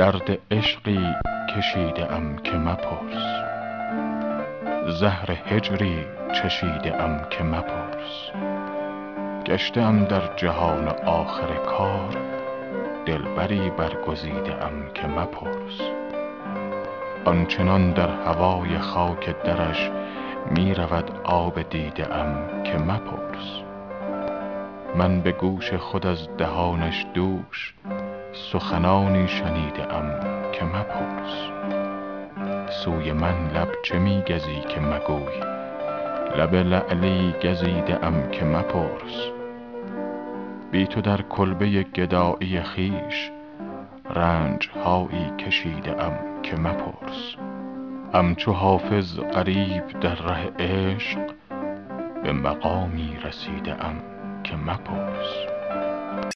درد عشقی کشیده ام که مپرس. زهر هجری چشیده ام که مپرس. گشته ام در جهان آخر کار دلبری برگزیده ام که مپرس. آنچنان در هوای خاک درش می رود آب دیده ام که مپرس. من به گوش خود از دهانش دوش سخنانی شنیده ام که مپرس. سوی من لب چه می گزی که مگوی؟ لب لعلی گزیده ام که مپرس. بی تو در کلبه گدایی خویش رنج هایی کشیده ام که مپرس. همچو حافظ غریب در ره عشق به مقامی رسیده ام که مپرس.